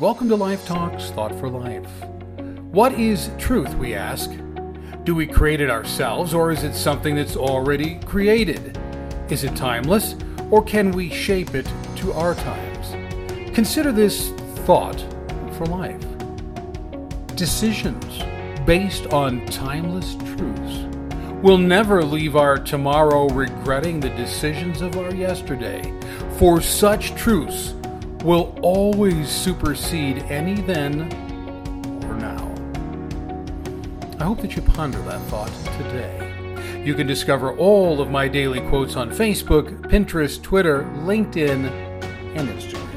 Welcome to LifeTalk's Thought for Life. What is truth, we ask? Do we create it ourselves, or is it something that's already created? Is it timeless, or can we shape it to our times? Consider this thought for life. Decisions based on timeless truths will never leave our tomorrow regretting the decisions of our yesterday, for such truths will always supersede any then or now. I hope that you ponder that thought today. You can discover all of my daily quotes on Facebook, Pinterest, Twitter, LinkedIn, and Instagram.